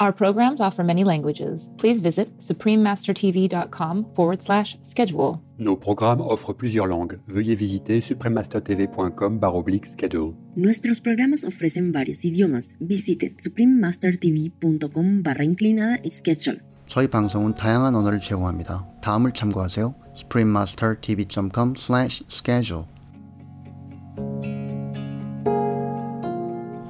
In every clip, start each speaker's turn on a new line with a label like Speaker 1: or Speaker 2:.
Speaker 1: Our programs offer many languages. Please visit suprememastertv.com forward slash schedule.
Speaker 2: Nos programmes offrent plusieurs langues. Veuillez visiter suprememastertv.com baroblique schedule.
Speaker 3: Nuestros programas ofrecen varios idiomas. Visite suprememastertv.com barra inclinada schedule.
Speaker 4: 저희 방송은 다양한 언어를 제공합니다. 다음을 참고하세요. suprememastertv.com schedule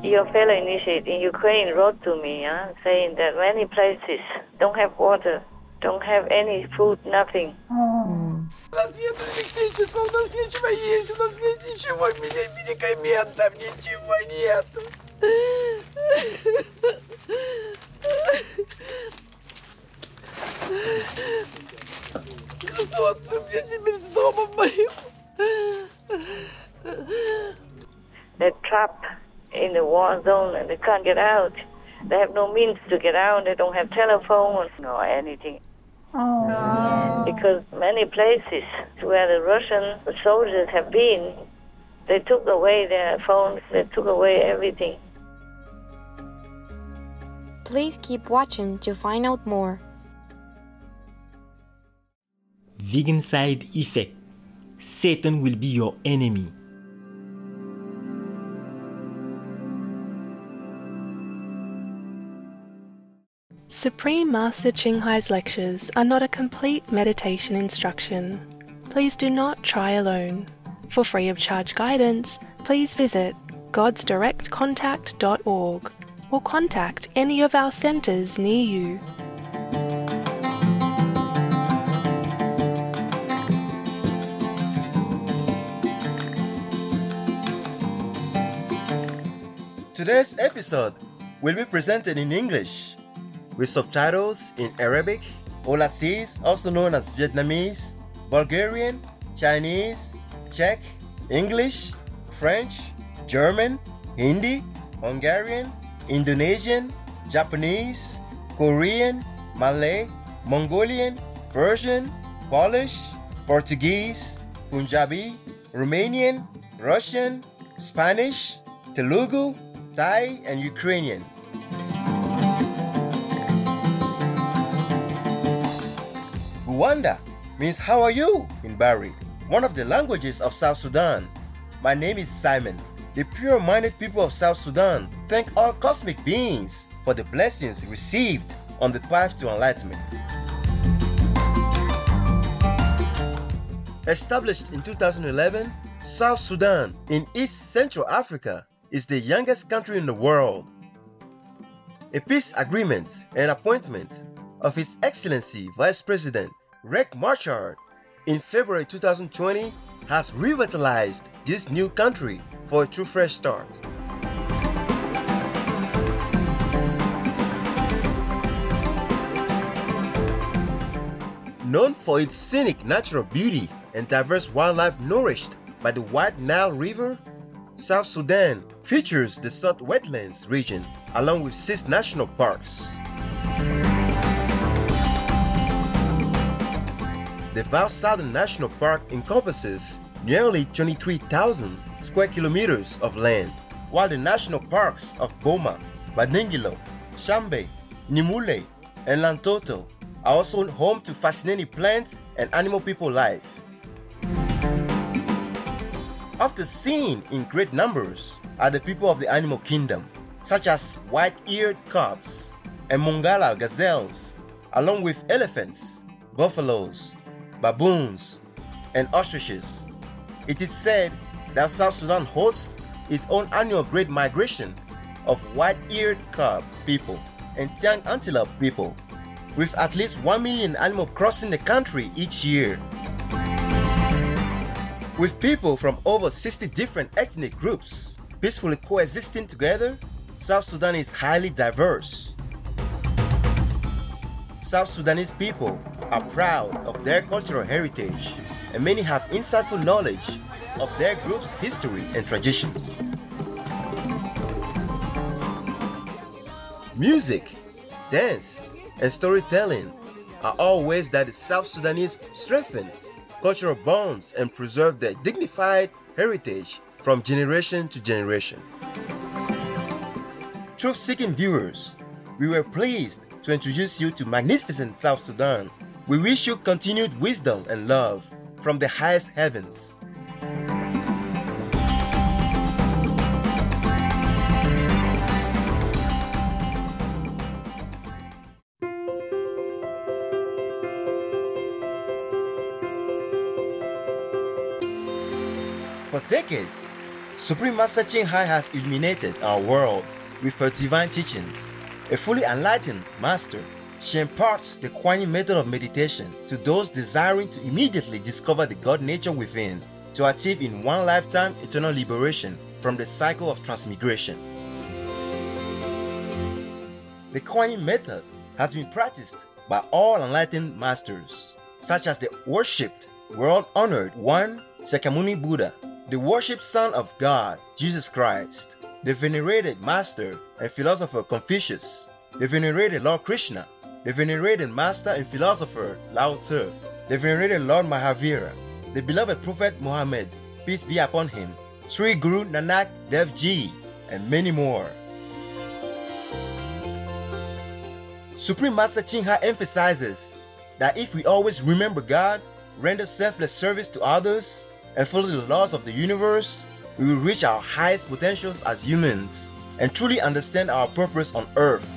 Speaker 5: Your fellow initiate in Ukraine wrote to me uh, saying that many places don't have water, don't have any food, nothing.
Speaker 6: У нас нет электричества, у нас нечего есть, у нас нет ничего, мини- медикаментов, ничего нет. Что мне теперь с домом моим?
Speaker 5: They're trapped in the war zone and they can't get out. They have no means to get out. They don't have telephone or anything. Oh, Because many places where the Russian soldiers have been, they took away their phones, they took away everything.
Speaker 7: Please keep watching to find out more.
Speaker 8: Vegan side effect. Satan will be your enemy.
Speaker 9: Supreme Master Ching Hai's lectures are not a complete meditation instruction. Please do not try alone. For free of charge guidance, please visit godsdirectcontact.org or contact any of our centers near you.
Speaker 10: Today's episode will be presented in English with subtitles in Arabic, Aulacese, also known as Vietnamese, Bulgarian, Chinese, Czech, English, French, German, Hindi, Hungarian, Indonesian, Japanese, Korean, Malay, Mongolian, Persian, Polish, Portuguese, Punjabi, Romanian, Russian, Spanish, Telugu, Thai, and Ukrainian. Rwanda means how are you in Bari, one of the languages of South Sudan. My name is Simon. The pure minded people of South Sudan thank all cosmic beings for the blessings received on the path to enlightenment. Established in 2011, South Sudan in East Central Africa is the youngest country in the world. A peace agreement and appointment of His Excellency Vice President Riek Machar in February 2020 has revitalized this new country for a true fresh start. Known for its scenic natural beauty and diverse wildlife nourished by the White Nile River, South Sudan features the Sudd Wetlands region along with six national parks. The Val Southern National Park encompasses nearly 23,000 square kilometers of land, while the national parks of Boma, Badingilo, Shambe, Nimule, and Lantoto are also home to fascinating plant and animal people life. After seen in great numbers are the people of the animal kingdom, such as white-eared kobs and Mongala gazelles, along with elephants, buffaloes, baboons, and ostriches. It is said that South Sudan hosts its own annual great migration of white-eared kob people and Tiang antelope people, with at least 1 million animals crossing the country each year. With people from over 60 different ethnic groups peacefully coexisting together, South Sudan is highly diverse. South Sudanese people are proud of their cultural heritage, and many have insightful knowledge of their group's history and traditions. Music, dance, and storytelling are all ways that the South Sudanese strengthen cultural bonds and preserve their dignified heritage from generation to generation. Truth seeking viewers, we were pleased to introduce you to magnificent South Sudan. We wish you continued wisdom and love from the highest heavens. For decades, Supreme Master Ching Hai has illuminated our world with her divine teachings. A fully enlightened master, she imparts the Kuan method of meditation to those desiring to immediately discover the God nature within to achieve in one lifetime eternal liberation from the cycle of transmigration. The Kuan method has been practiced by all enlightened masters, such as the worshipped, world honored one Sakyamuni Buddha, the worshipped Son of God, Jesus Christ, the venerated Master and Philosopher Confucius, the venerated Lord Krishna, the venerated Master and Philosopher Lao Tzu, the venerated Lord Mahavira, the beloved Prophet Muhammad, peace be upon him, Sri Guru Nanak Dev Ji, and many more. Supreme Master Ching Hai emphasizes that if we always remember God, render selfless service to others, and follow the laws of the universe, we will reach our highest potentials as humans and truly understand our purpose on earth.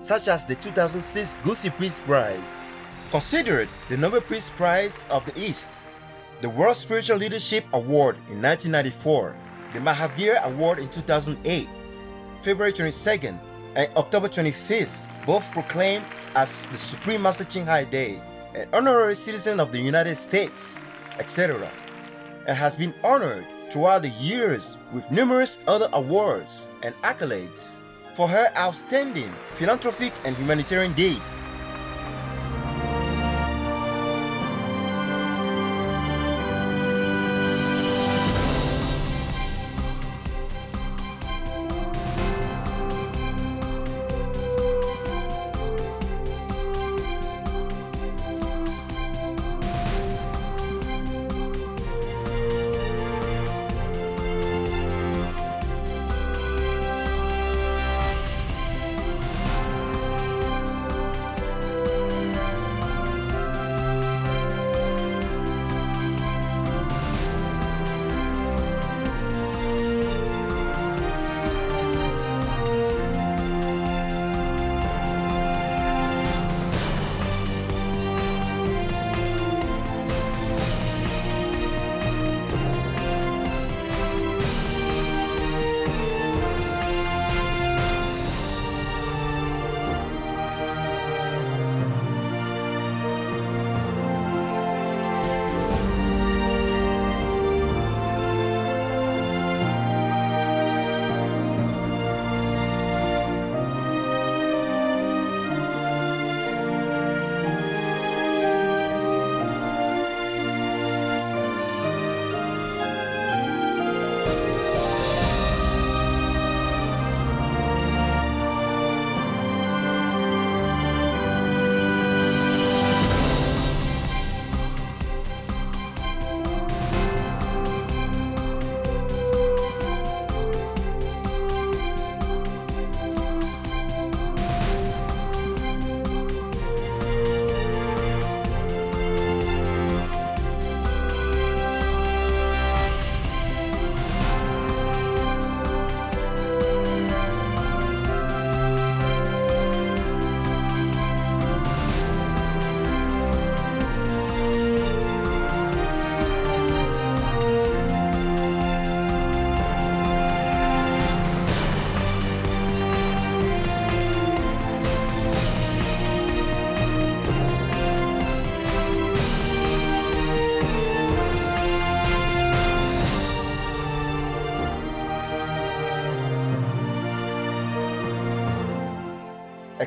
Speaker 10: such as the 2006 Gusi Peace Prize, considered the Nobel Peace Prize of the East, the World Spiritual Leadership Award in 1994, the Mahavir Award in 2008, February 22nd and October 25th, both proclaimed as the Supreme Master Ching Hai Day, an honorary citizen of the United States, etc., and has been honored throughout the years with numerous other awards and accolades for her outstanding philanthropic and humanitarian deeds.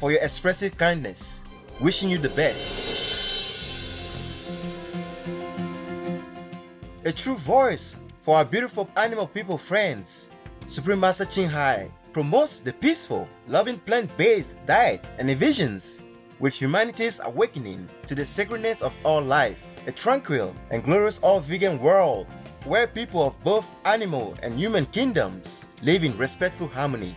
Speaker 10: for your expressive kindness. Wishing you the best. A true voice for our beautiful animal people friends. Supreme Master Ching Hai promotes the peaceful, loving plant-based diet and visions with humanity's awakening to the sacredness of all life, a tranquil and glorious all-vegan world where people of both animal and human kingdoms live in respectful harmony.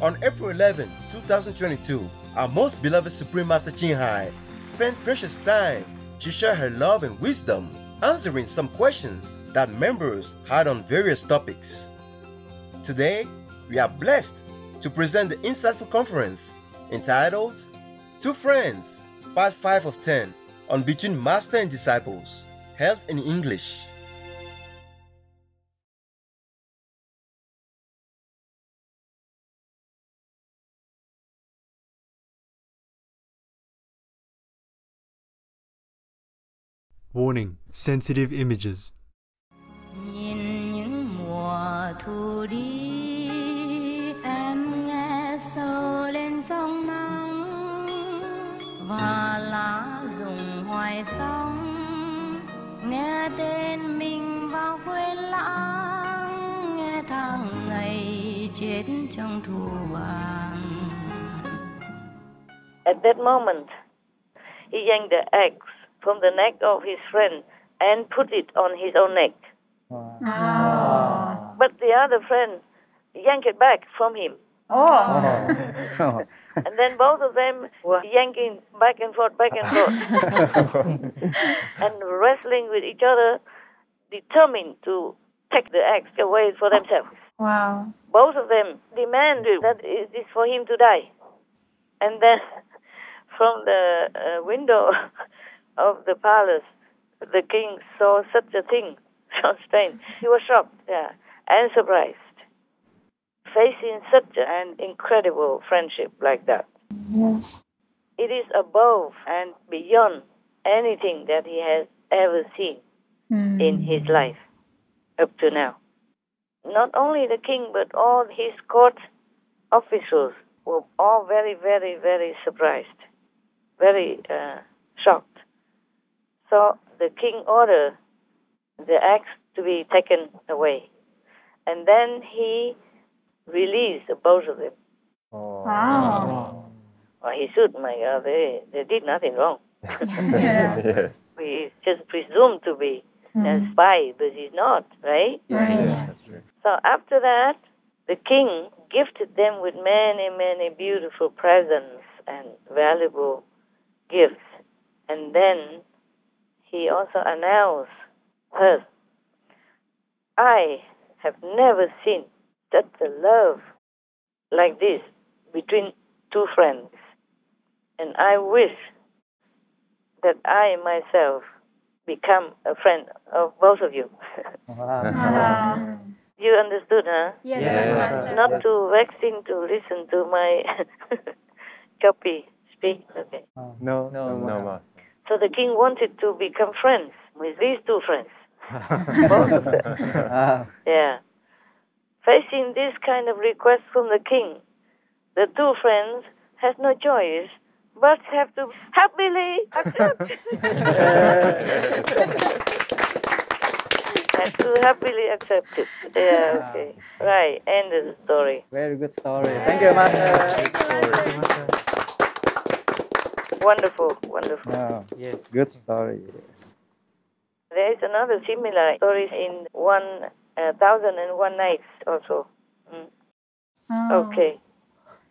Speaker 10: On April 11, 2022, our most beloved Supreme Master Ching Hai spent precious time to share her love and wisdom, answering some questions that members had on various topics. Today, we are blessed to present the insightful conference entitled Two Friends, Part 5 of 10 on Between Master and Disciples, held in English.
Speaker 11: Warning. Sensitive Images.
Speaker 12: Nhìn những mùa thu đi em nghe sâu lên trong nắng và lá rụng hoài sóng. Nghe tên mình vào quên lãng nghe tháng ngày chết trong thu vàng.
Speaker 5: At that moment, he yanked the axe from the neck of his friend and put it on his own neck. But the other friend yanked it back from him. Oh! and then both of them were yanking back and forth, back and forth, and wrestling with each other, determined to take the axe away for themselves.
Speaker 13: Wow.
Speaker 5: Both of them demanded that it is for him to die. And then from the uh, window of the palace, the king saw such a thing, so strange. He was shocked, yeah, and surprised, facing such an incredible friendship like that.
Speaker 13: Yes.
Speaker 5: It is above and beyond anything that he has ever seen in his life up to now. Not only the king, but all his court officials were all very, very, very surprised, very uh, shocked. So the king ordered the axe to be taken away. And then he released both of them. Oh.
Speaker 13: Wow.
Speaker 5: Well, he should, my God, they, they did nothing wrong.
Speaker 13: Yes.
Speaker 5: We just presumed to be hmm. a spy, but he's not, right?
Speaker 13: Right.
Speaker 5: So after that, the king gifted them with many, many beautiful presents and valuable gifts. And then he also announced her, I have never seen such a love like this between two friends. And I wish that I myself become a friend of both of you. You understood, huh?
Speaker 13: Yes, Yes. Master.
Speaker 5: Not too vexing to listen to my Copy. Speak. Okay.
Speaker 14: No, no, no, Master.
Speaker 5: So the king wanted to become friends with these two friends. Both of them.
Speaker 14: Ah.
Speaker 5: Yeah. Facing this kind of request from the king, the two friends has no choice but have to happily accept. have to happily accept it. Yeah, okay. Right, end of the story.
Speaker 14: Very good story. Thank you, Master.
Speaker 5: Wonderful, wonderful.
Speaker 14: Oh, yes. Good story. Yes.
Speaker 5: There is another similar story in one uh, thousand and one nights also. Mm. Okay.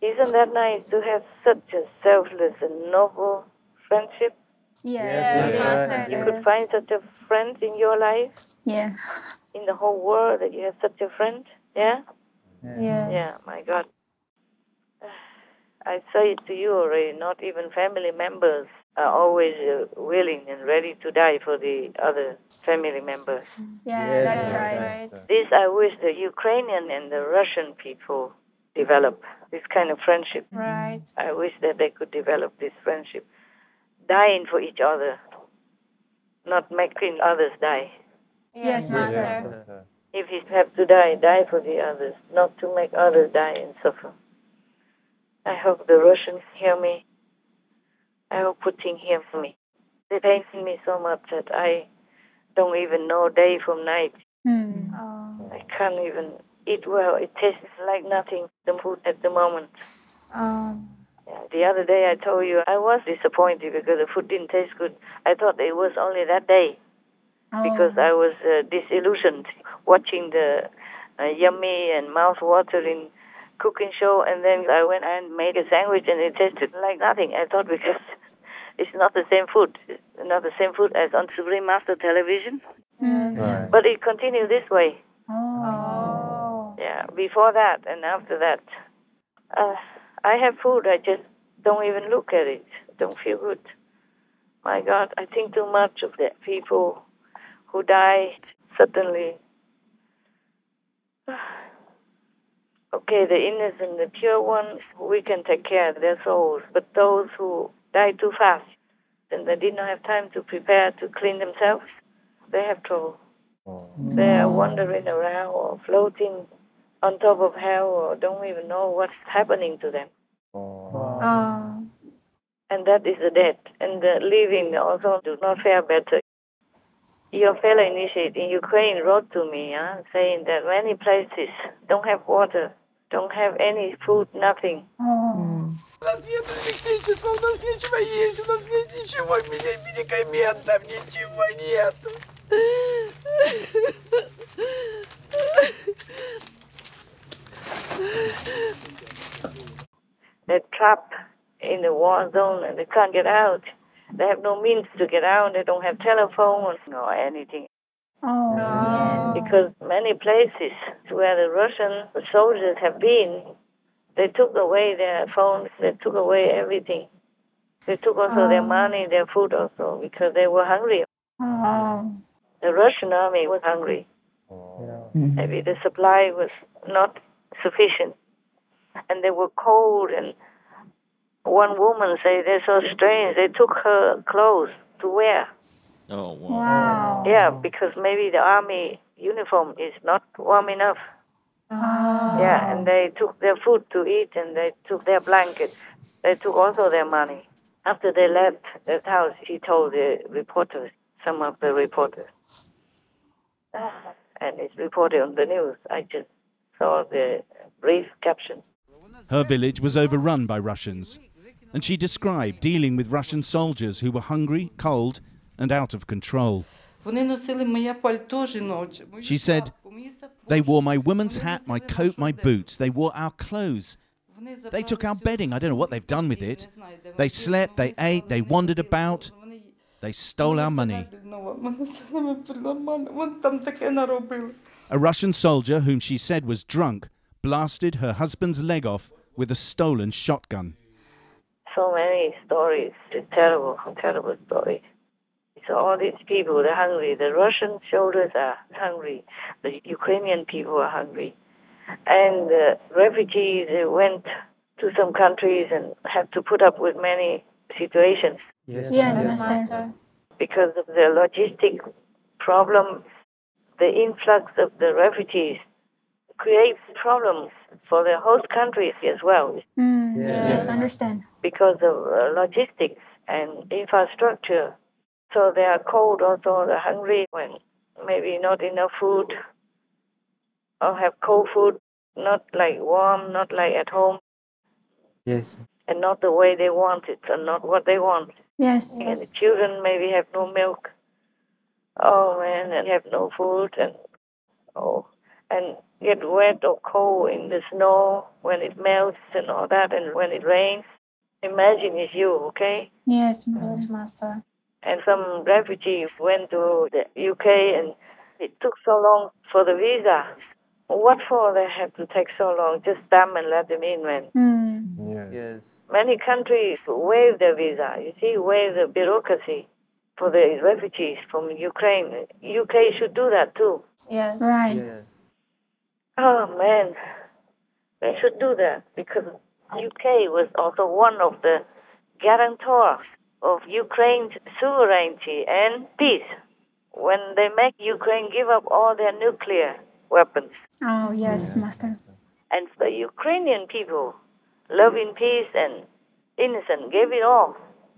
Speaker 5: Isn't that nice to have such a selfless and noble friendship?
Speaker 13: Yes,
Speaker 14: yes,
Speaker 13: Master.
Speaker 5: You could find such a friend in your life,
Speaker 13: Yeah.
Speaker 5: in the whole world, that you have such a friend. Yeah?
Speaker 13: Yes.
Speaker 5: Yeah, my God. I say it to you already, not even family members are always uh, willing and ready to die for the other family members.
Speaker 13: Yeah,
Speaker 14: Yes,
Speaker 13: that's
Speaker 14: yes,
Speaker 13: right.
Speaker 14: yes.
Speaker 5: This I wish the Ukrainian and the Russian people develop this kind of friendship.
Speaker 13: Right.
Speaker 5: I wish that they could develop this friendship, dying for each other, not making others die.
Speaker 13: Yes, Master.
Speaker 5: If you have to die, die for the others, not to make others die and suffer. I hope the Russians hear me. I hope Putin hears me. They pain me so much that I don't even know day from night.
Speaker 13: Hmm.
Speaker 5: I can't even eat well. It tastes like nothing, the food at the moment.
Speaker 13: Um,
Speaker 5: Yeah, The other day I told you I was disappointed because the food didn't taste good. I thought it was only that day because I was uh, disillusioned watching the uh, yummy and mouth-watering cooking show, and then I went and made a sandwich, and it tasted like nothing. I thought because it's not the same food, it's not the same food as on Supreme Master Television,
Speaker 13: yes.
Speaker 5: but it continued this way.
Speaker 13: Oh.
Speaker 5: Yeah, before that and after that, uh, I have food. I just don't even look at it. Don't feel good. My God, I think too much of the people who died suddenly. Okay, the innocent, the pure ones, we can take care of their souls. But those who die too fast and they did not have time to prepare to clean themselves, they have trouble. They are mm. wandering around or floating on top of hell or don't even know what's happening to them.
Speaker 13: Oh.
Speaker 5: And that is the dead. And the living also do not fare better. Your fellow initiate in Ukraine wrote to me huh, saying that many places don't have water, don't have any food, nothing.
Speaker 13: Oh.
Speaker 6: У нас нет электричества, у нас нечего есть, у нас нет ничего, мед- медикаментов, ничего нет.
Speaker 5: They're trapped in the war zone and they can't get out. They have no means to get out. They don't have telephone or anything.
Speaker 13: Oh.
Speaker 5: Because many places where the Russian soldiers have been, they took away their phones, they took away everything. They took also their
Speaker 13: Oh.
Speaker 5: money, their food also, because they were hungry.
Speaker 13: Oh.
Speaker 5: The Russian army was hungry. Yeah. Mm-hmm. Maybe the supply was not sufficient. And they were cold and one woman said they're so strange. They took her clothes to wear.
Speaker 8: Oh,
Speaker 13: Wow.
Speaker 5: Yeah, because maybe the army uniform is not warm enough.
Speaker 13: Oh.
Speaker 5: Yeah, and they took their food to eat and they took their blankets. They took also their money. After they left that house, she told the reporters, some of the reporters. And it's reported on the news. I just saw the brief caption.
Speaker 15: Her village was overrun by Russians, and she described dealing with Russian soldiers who were hungry, cold, and out of control. She said, They wore my woman's hat, my coat, my boots. They wore our clothes. They took our bedding. I don't know what they've done with it. They slept, they ate, they wandered about. They stole our money. A Russian soldier, whom she said was drunk, blasted her husband's leg off with a stolen shotgun.
Speaker 5: So many stories. It's terrible, terrible stories. So all these people, they're hungry. The Russian soldiers are hungry. The Ukrainian people are hungry. And the refugees they went to some countries and have to put up with many situations
Speaker 13: Yes, yes Master.
Speaker 5: because of the logistic problems. The influx of the refugees creates problems for the host countries as well
Speaker 13: Mm, yes. understand.
Speaker 5: because of uh, logistics and infrastructure. So they are cold also, they're hungry when maybe not enough food or have cold food, not like warm, not like at home,
Speaker 14: Yes.
Speaker 5: and not the way they want it and not what they want.
Speaker 13: Yes.
Speaker 5: And the children maybe have no milk. Oh man, and have no food and oh, and get wet or cold in the snow when it melts and all that, and when it rains. Imagine it's you, okay?
Speaker 13: Yes, yes, Master.
Speaker 5: And some refugees went to the UK and it took so long for the visa. What for they have to take so long? Just stamp and let them in, man.
Speaker 13: Mm.
Speaker 14: Yes. Yes.
Speaker 5: Many countries waive their visa. You see, waive the bureaucracy for the refugees from Ukraine. UK should do that too.
Speaker 13: Yes. Right.
Speaker 14: Yes.
Speaker 5: Oh man, they should do that because UK was also one of the guarantors of Ukraine's sovereignty and peace when they make Ukraine give up all their nuclear weapons.
Speaker 13: Oh, yes, Master.
Speaker 5: And the Ukrainian people, loving peace and innocent, gave it all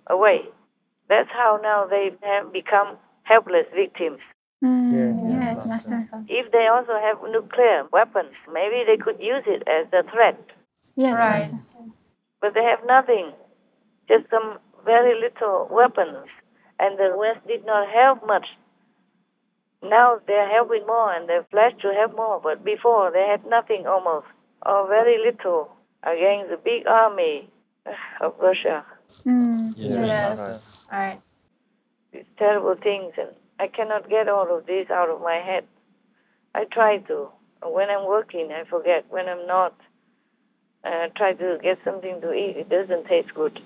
Speaker 5: away. That's how now they have become helpless victims.
Speaker 13: Mm, yes, Master.
Speaker 5: If they also have nuclear weapons, maybe they could use it as a threat.
Speaker 13: Yes,
Speaker 5: Right.
Speaker 13: Master.
Speaker 5: But they have nothing, just some very little weapons. And the West did not help much. Now they're helping more and they're pledged to help more. But before they had nothing almost, or very little, against the big army of Russia.
Speaker 13: Mm,
Speaker 5: Yes.
Speaker 13: Right.
Speaker 5: These terrible things, and I cannot get all of this out of my head. I try to. When I'm working, I forget. When I'm not, I try to get something to eat. It doesn't taste good.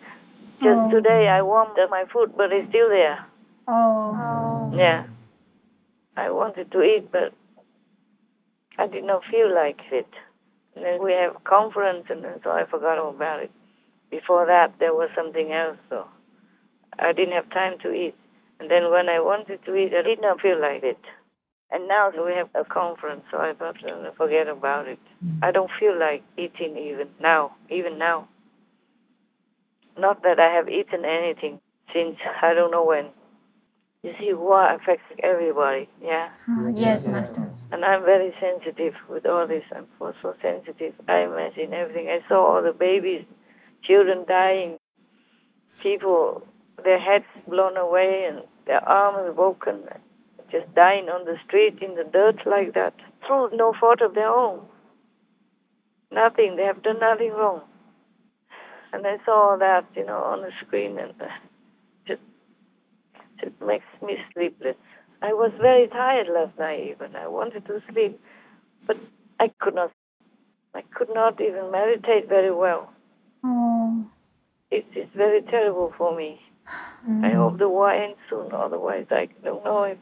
Speaker 5: Just
Speaker 13: Oh.
Speaker 5: today, I warmed up my food, but it's still there.
Speaker 13: Oh. oh.
Speaker 5: Yeah. I wanted to eat, but I did not feel like it. And then we have conference, and then so I forgot all about it. Before that, there was something else, so I didn't have time to eat. And then when I wanted to eat, I did not feel like it. And now we have a conference, so I thought, forget about it. I don't feel like eating even now, even now. Not that I have eaten anything since I don't know when. You see, war affects everybody, yeah?
Speaker 13: Yes, Master.
Speaker 5: And I'm very sensitive with all this. I'm so, so sensitive. I imagine everything. I saw all the babies, children dying, people, their heads blown away and their arms broken, just dying on the street in the dirt like that, through no fault of their own. Nothing. They have done nothing wrong. And I saw that, you know, on the screen, and uh, just it makes me sleepless. I was very tired last night even. I wanted to sleep, but I could not. I could not even meditate very well.
Speaker 13: Oh.
Speaker 5: It is very terrible for me. I hope the war ends soon, otherwise I don't know if.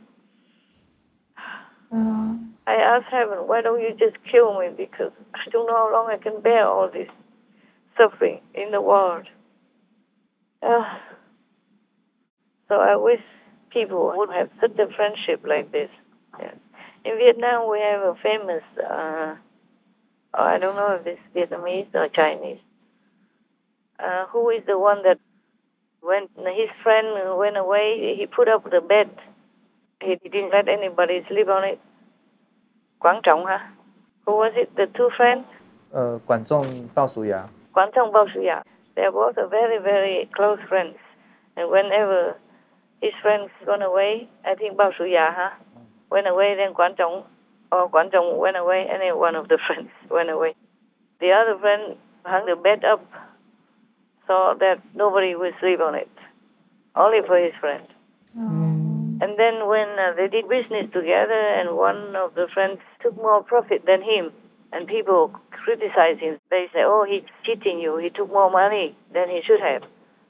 Speaker 13: Oh.
Speaker 5: I asked heaven, why don't you just kill me? Because I don't know how long I can bear all this suffering in the world. Ah. So I wish people would have such a friendship like this. Yes. In Vietnam, we have a famous, uh, I don't know if it's Vietnamese or Chinese, uh, who is the one that when his friend went away, he put up the bed. He didn't let anybody sleep on it. Quang Zhong, huh? Who was it? The two friends?
Speaker 14: Uh, Quang Zhong, Bao Suya.
Speaker 5: Quang Zhong, Bao Suya. They were both very, very close friends. And whenever his friends went away, I think Bao Suya, huh? Went away, then Quang Zhong, or Quang Zhong went away, and then one of the friends went away. The other friend hung the bed up so that nobody would sleep on it, only for his friend. And then when uh, they did business together, and one of the friends took more profit than him, and people criticize him, they say, "Oh, he's cheating you. He took more money than he should have."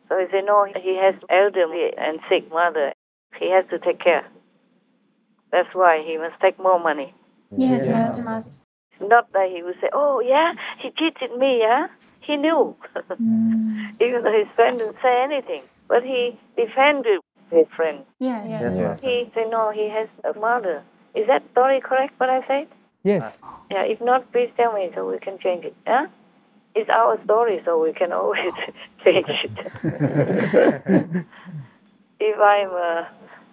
Speaker 5: So he said, "No, he has elderly and sick mother. He has to take care. That's why he must take more money."
Speaker 13: Yes, Master. Master.
Speaker 5: Not that he would say, "Oh, yeah, he cheated me, yeah." He knew, mm. even though his friend didn't say anything. But he defended his friend.
Speaker 13: Yes.
Speaker 14: Yes,
Speaker 5: He said, no, he has a mother. Is that story correct, what I said?
Speaker 14: Yes.
Speaker 5: Yeah, if not, please tell me so we can change it. Yeah? It's our story, so we can always change it. if I'm a,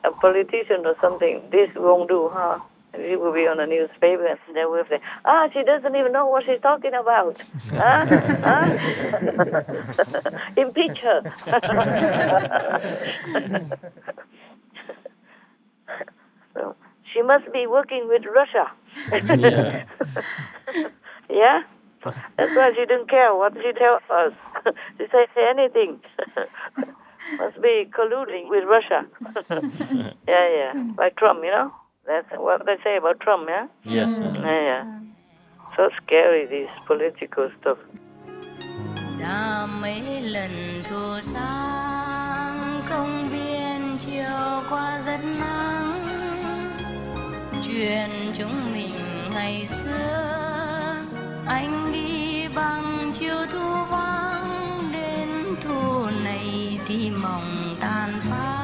Speaker 5: a politician or something, this won't do, huh? It will be on the newspaper, and they will say, ah, she doesn't even know what she's talking about. Huh? huh? Impeach her. so, she must be working with Russia.
Speaker 12: Yeah.
Speaker 5: yeah? That's why she didn't care what she tell us. she say anything. Must be colluding with Russia. yeah, yeah. Like Trump, you know? That's what they say about Trump, yeah?
Speaker 12: Yes,
Speaker 5: Yeah,
Speaker 12: yes.
Speaker 5: yeah. So scary, this political stuff.
Speaker 12: đã mấy lần thu sáng công viên chiều qua rất nắng chuyện chúng mình ngày xưa anh đi bằng chiều thu vắng đến thu này thì mộng tan phai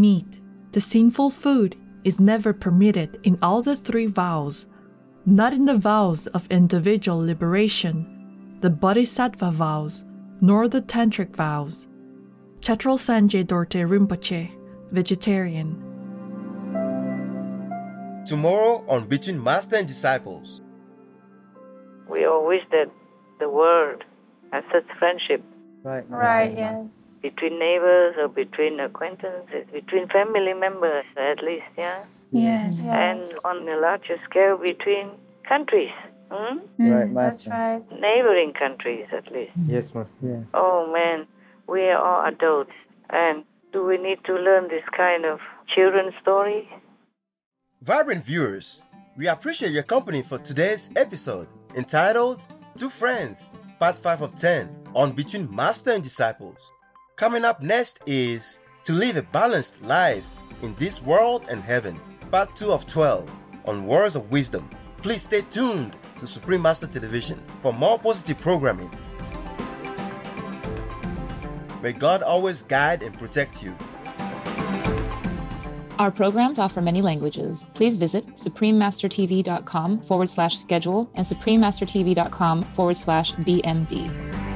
Speaker 16: Meat, the sinful food, is never permitted in all the three vows, not in the vows of individual liberation, the Bodhisattva vows, nor the Tantric vows. Chatral Sangye Dorje Rinpoche, vegetarian.
Speaker 10: Tomorrow on Between Master and Disciples.
Speaker 5: We all wish that the world has such friendship
Speaker 14: Right.
Speaker 13: Right, yes.
Speaker 5: Between neighbors or between acquaintances, between family members at least, yeah?
Speaker 13: Yes,
Speaker 5: And on a larger scale, between countries, hmm?
Speaker 14: Right,
Speaker 13: Mm, that's right.
Speaker 5: neighboring countries at least.
Speaker 14: Yes, Master. Yes.
Speaker 5: Oh man, we are all adults. And do we need to learn this kind of children's story?
Speaker 10: Vibrant viewers, we appreciate your company for today's episode entitled Two Friends, Part 5 of 10 on Between Master and Disciples. Coming up next is To Live a Balanced Life in This World and Heaven, Part 2 of 12 on Words of Wisdom. Please stay tuned to Supreme Master Television for more positive programming. May God always guide and protect you.
Speaker 1: Our programs offer many languages. Please visit suprememastertv.com forward slash schedule and suprememastertv.com forward slash BMD.